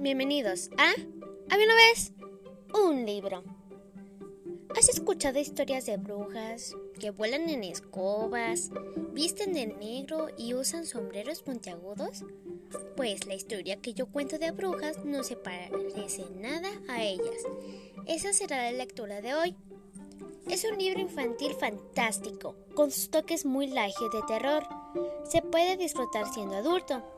Bienvenidos a Había una vez un libro. ¿Has escuchado historias de brujas que vuelan en escobas, visten de negro y usan sombreros puntiagudos? Pues la historia que yo cuento de brujas no se parece nada a ellas. Esa será la lectura de hoy. Es un libro infantil fantástico, con sus toques muy light de terror. Se puede disfrutar siendo adulto.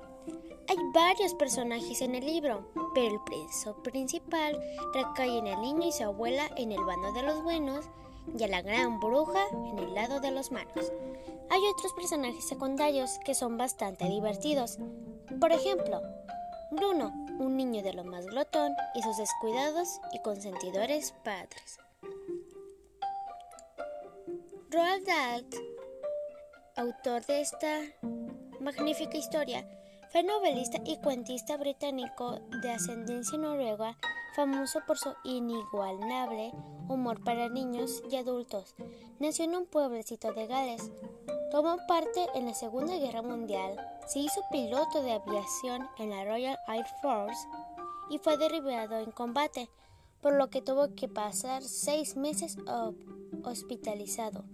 Hay varios personajes en el libro, pero el preso principal recae en el niño y su abuela en el bando de los buenos y a la gran bruja en el lado de los malos. Hay otros personajes secundarios que son bastante divertidos. Por ejemplo, Bruno, un niño de lo más glotón y sus descuidados y consentidores padres. Roald Dahl, autor de esta magnífica historia, fue novelista y cuentista británico de ascendencia noruega, famoso por su inigualable humor para niños y adultos. Nació en un pueblecito de Gales. Tomó parte en la Segunda Guerra Mundial. Se hizo piloto de aviación en la Royal Air Force y fue derribado en combate, por lo que tuvo que pasar seis meses hospitalizado.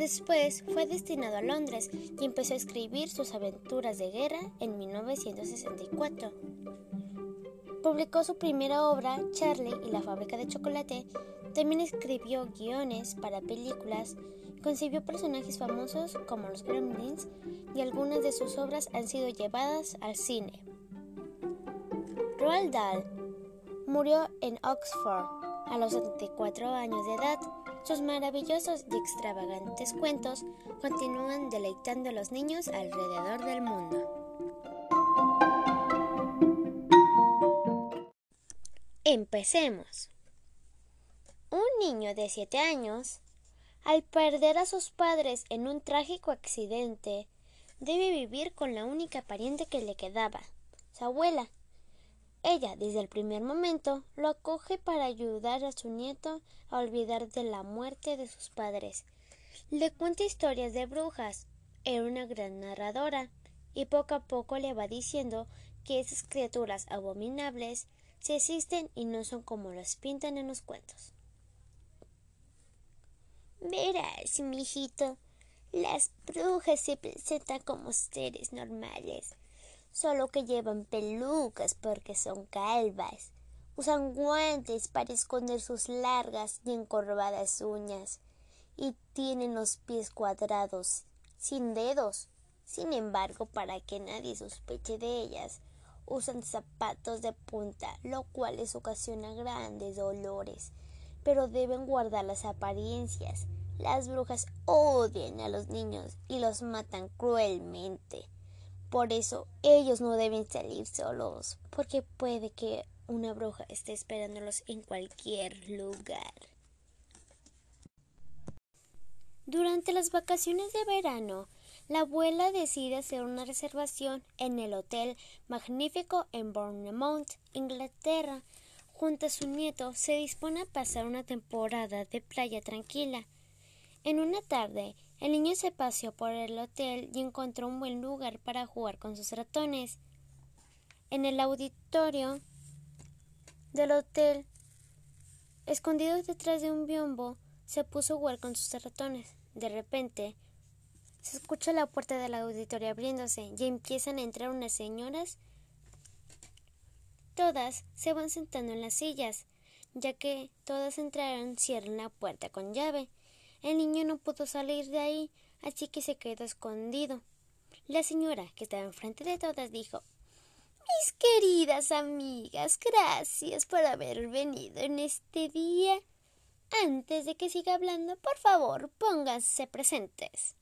Después fue destinado a Londres y empezó a escribir sus aventuras de guerra en 1964. Publicó su primera obra, Charlie y la fábrica de chocolate. También escribió guiones para películas, concibió personajes famosos como los Gremlins y algunas de sus obras han sido llevadas al cine. Roald Dahl murió en Oxford a los 74 años de edad sus maravillosos y extravagantes cuentos continúan deleitando a los niños alrededor del mundo. Empecemos. Un niño de 7 años, al perder a sus padres en un trágico accidente, debe vivir con la única pariente que le quedaba, su abuela, ella, desde el primer momento, lo acoge para ayudar a su nieto a olvidar de la muerte de sus padres. Le cuenta historias de brujas. Era una gran narradora, y poco a poco le va diciendo que esas criaturas abominables sí existen y no son como las pintan en los cuentos. Verás, mijito, las brujas se presentan como seres normales solo que llevan pelucas porque son calvas. Usan guantes para esconder sus largas y encorvadas uñas y tienen los pies cuadrados, sin dedos. Sin embargo, para que nadie sospeche de ellas, usan zapatos de punta, lo cual les ocasiona grandes dolores. Pero deben guardar las apariencias. Las brujas odian a los niños y los matan cruelmente. Por eso ellos no deben salir solos, porque puede que una bruja esté esperándolos en cualquier lugar. Durante las vacaciones de verano, la abuela decide hacer una reservación en el Hotel Magnífico en Bournemouth, Inglaterra. Junto a su nieto se dispone a pasar una temporada de playa tranquila. En una tarde, el niño se paseó por el hotel y encontró un buen lugar para jugar con sus ratones. En el auditorio del hotel, escondido detrás de un biombo, se puso a jugar con sus ratones. De repente, se escucha la puerta del auditorio abriéndose y empiezan a entrar unas señoras. Todas se van sentando en las sillas, ya que todas entraron, cierran la puerta con llave. El niño no pudo salir de ahí, así que se quedó escondido. La señora, que estaba enfrente de todas, dijo Mis queridas amigas, gracias por haber venido en este día. Antes de que siga hablando, por favor, pónganse presentes.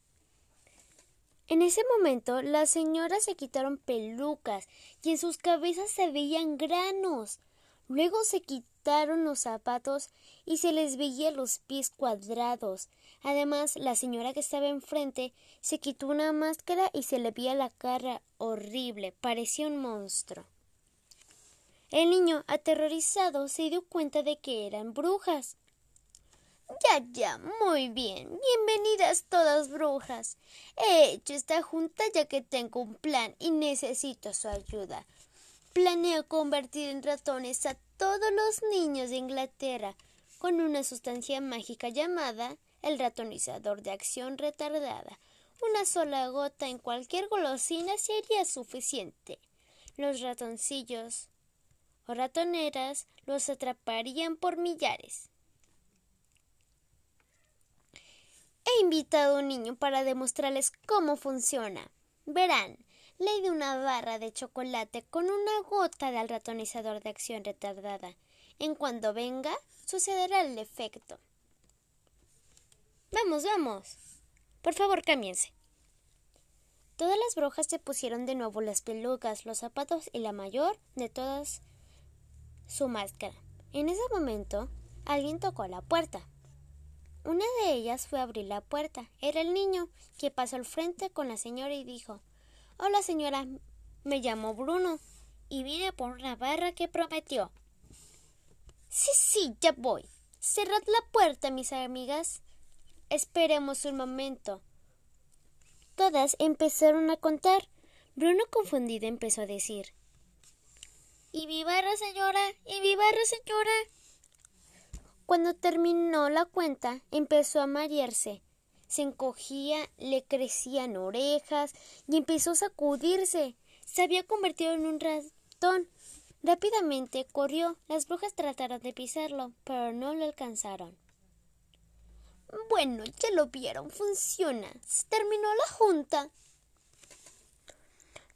En ese momento las señoras se quitaron pelucas y en sus cabezas se veían granos. Luego se quitaron los zapatos y se les veía los pies cuadrados. Además, la señora que estaba enfrente se quitó una máscara y se le veía la cara horrible, parecía un monstruo. El niño, aterrorizado, se dio cuenta de que eran brujas. Ya, ya, muy bien. Bienvenidas todas brujas. He hecho esta junta ya que tengo un plan y necesito su ayuda. Planeo convertir en ratones a todos los niños de Inglaterra con una sustancia mágica llamada el ratonizador de acción retardada. Una sola gota en cualquier golosina sería suficiente. Los ratoncillos o ratoneras los atraparían por millares. He invitado a un niño para demostrarles cómo funciona. Verán, le di una barra de chocolate con una gota del ratonizador de acción retardada. En cuanto venga, sucederá el efecto. Vamos, vamos. Por favor, cámbiense. Todas las brujas se pusieron de nuevo las pelucas, los zapatos y la mayor de todas su máscara. En ese momento, alguien tocó la puerta. Una de ellas fue a abrir la puerta. Era el niño, que pasó al frente con la señora y dijo Hola señora, me llamo Bruno y vine por una barra que prometió. Sí, sí, ya voy. Cerrad la puerta, mis amigas. Esperemos un momento. Todas empezaron a contar. Bruno confundido empezó a decir Y mi barra, señora, y mi barra, señora. Cuando terminó la cuenta, empezó a marearse se encogía, le crecían orejas y empezó a sacudirse. Se había convertido en un ratón. Rápidamente corrió. Las brujas trataron de pisarlo, pero no lo alcanzaron. Bueno, ya lo vieron, funciona. Se terminó la junta.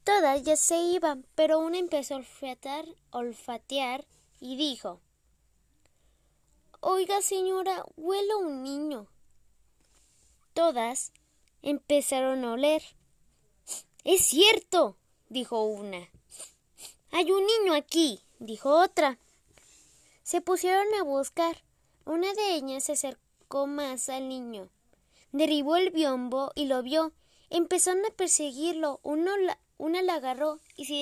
Todas ya se iban, pero una empezó a olfatear, olfatear y dijo Oiga, señora, huele un niño. Todas empezaron a oler. Es cierto, dijo una. Hay un niño aquí, dijo otra. Se pusieron a buscar. Una de ellas se acercó más al niño. Derribó el biombo y lo vio. Empezaron a perseguirlo. Uno una la agarró y,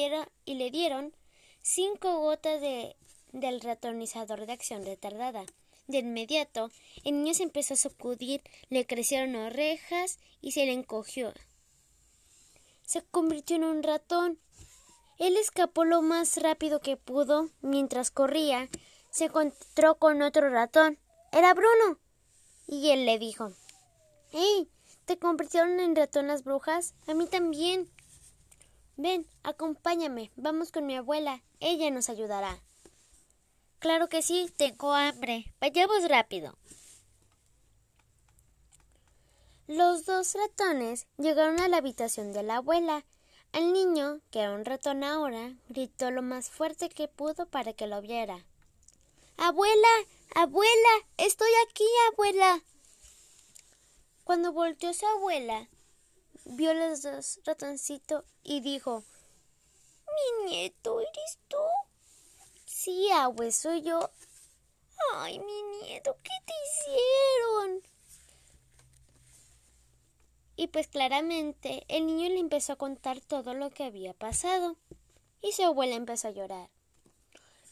y le dieron cinco gotas de, del ratonizador de acción retardada. De inmediato, el niño se empezó a sacudir, le crecieron orejas y se le encogió. Se convirtió en un ratón. Él escapó lo más rápido que pudo. Mientras corría, se encontró con otro ratón. Era Bruno. Y él le dijo ¡Hey! ¿Te convirtieron en ratón las brujas? A mí también. Ven, acompáñame. Vamos con mi abuela. Ella nos ayudará. Claro que sí, tengo hambre. Vayamos rápido. Los dos ratones llegaron a la habitación de la abuela. El niño, que era un ratón ahora, gritó lo más fuerte que pudo para que lo viera. Abuela, abuela, estoy aquí, abuela. Cuando volteó su abuela, vio a los dos ratoncitos y dijo Mi nieto, ¿eres tú? Sí, abue, soy yo. Ay, mi nieto, ¿qué te hicieron? Y pues claramente el niño le empezó a contar todo lo que había pasado. Y su abuela empezó a llorar.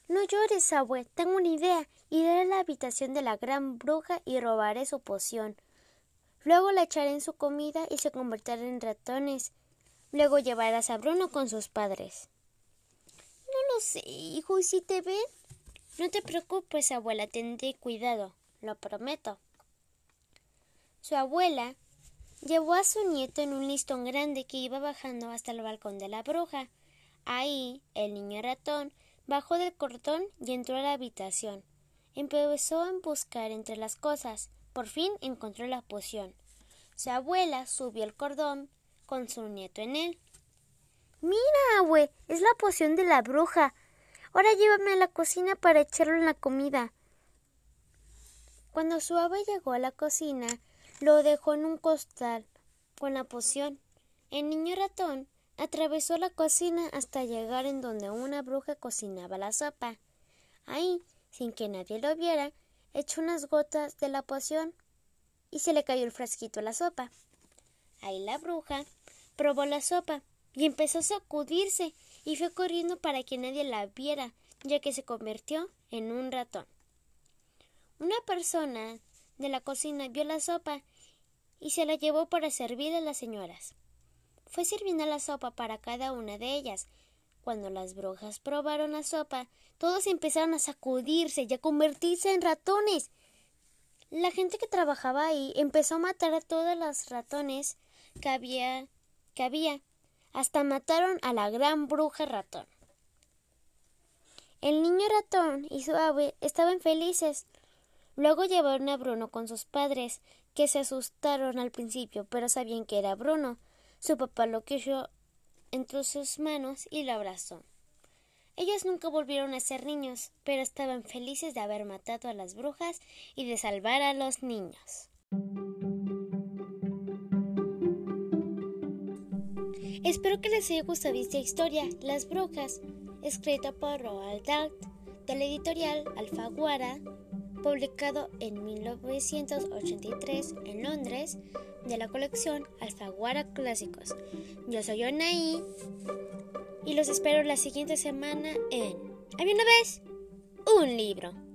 No llores, abue, tengo una idea. Iré a la habitación de la gran bruja y robaré su poción. Luego la echaré en su comida y se convertirá en ratones. Luego llevarás a Bruno con sus padres. No lo sé, hijo, ¿y si te ven? No te preocupes, abuela, tendré cuidado, lo prometo. Su abuela llevó a su nieto en un listón grande que iba bajando hasta el balcón de la bruja. Ahí, el niño ratón bajó del cordón y entró a la habitación. Empezó a buscar entre las cosas. Por fin encontró la poción. Su abuela subió el cordón con su nieto en él. Mira, abue, es la poción de la bruja. Ahora llévame a la cocina para echarlo en la comida. Cuando su ave llegó a la cocina, lo dejó en un costal con la poción. El niño ratón atravesó la cocina hasta llegar en donde una bruja cocinaba la sopa. Ahí, sin que nadie lo viera, echó unas gotas de la poción y se le cayó el frasquito a la sopa. Ahí la bruja probó la sopa y empezó a sacudirse y fue corriendo para que nadie la viera, ya que se convirtió en un ratón. Una persona de la cocina vio la sopa y se la llevó para servir a las señoras. Fue sirviendo la sopa para cada una de ellas. Cuando las brujas probaron la sopa, todos empezaron a sacudirse y a convertirse en ratones. La gente que trabajaba ahí empezó a matar a todos los ratones que había, que había. Hasta mataron a la gran bruja ratón. El niño ratón y su ave estaban felices. Luego llevaron a Bruno con sus padres, que se asustaron al principio, pero sabían que era Bruno. Su papá lo quiso entre sus manos y lo abrazó. Ellos nunca volvieron a ser niños, pero estaban felices de haber matado a las brujas y de salvar a los niños. Espero que les haya gustado esta historia, Las Brujas, escrita por Roald Dahl, de la editorial Alfaguara, publicado en 1983 en Londres, de la colección Alfaguara Clásicos. Yo soy Onaí y los espero la siguiente semana en Había una vez un libro.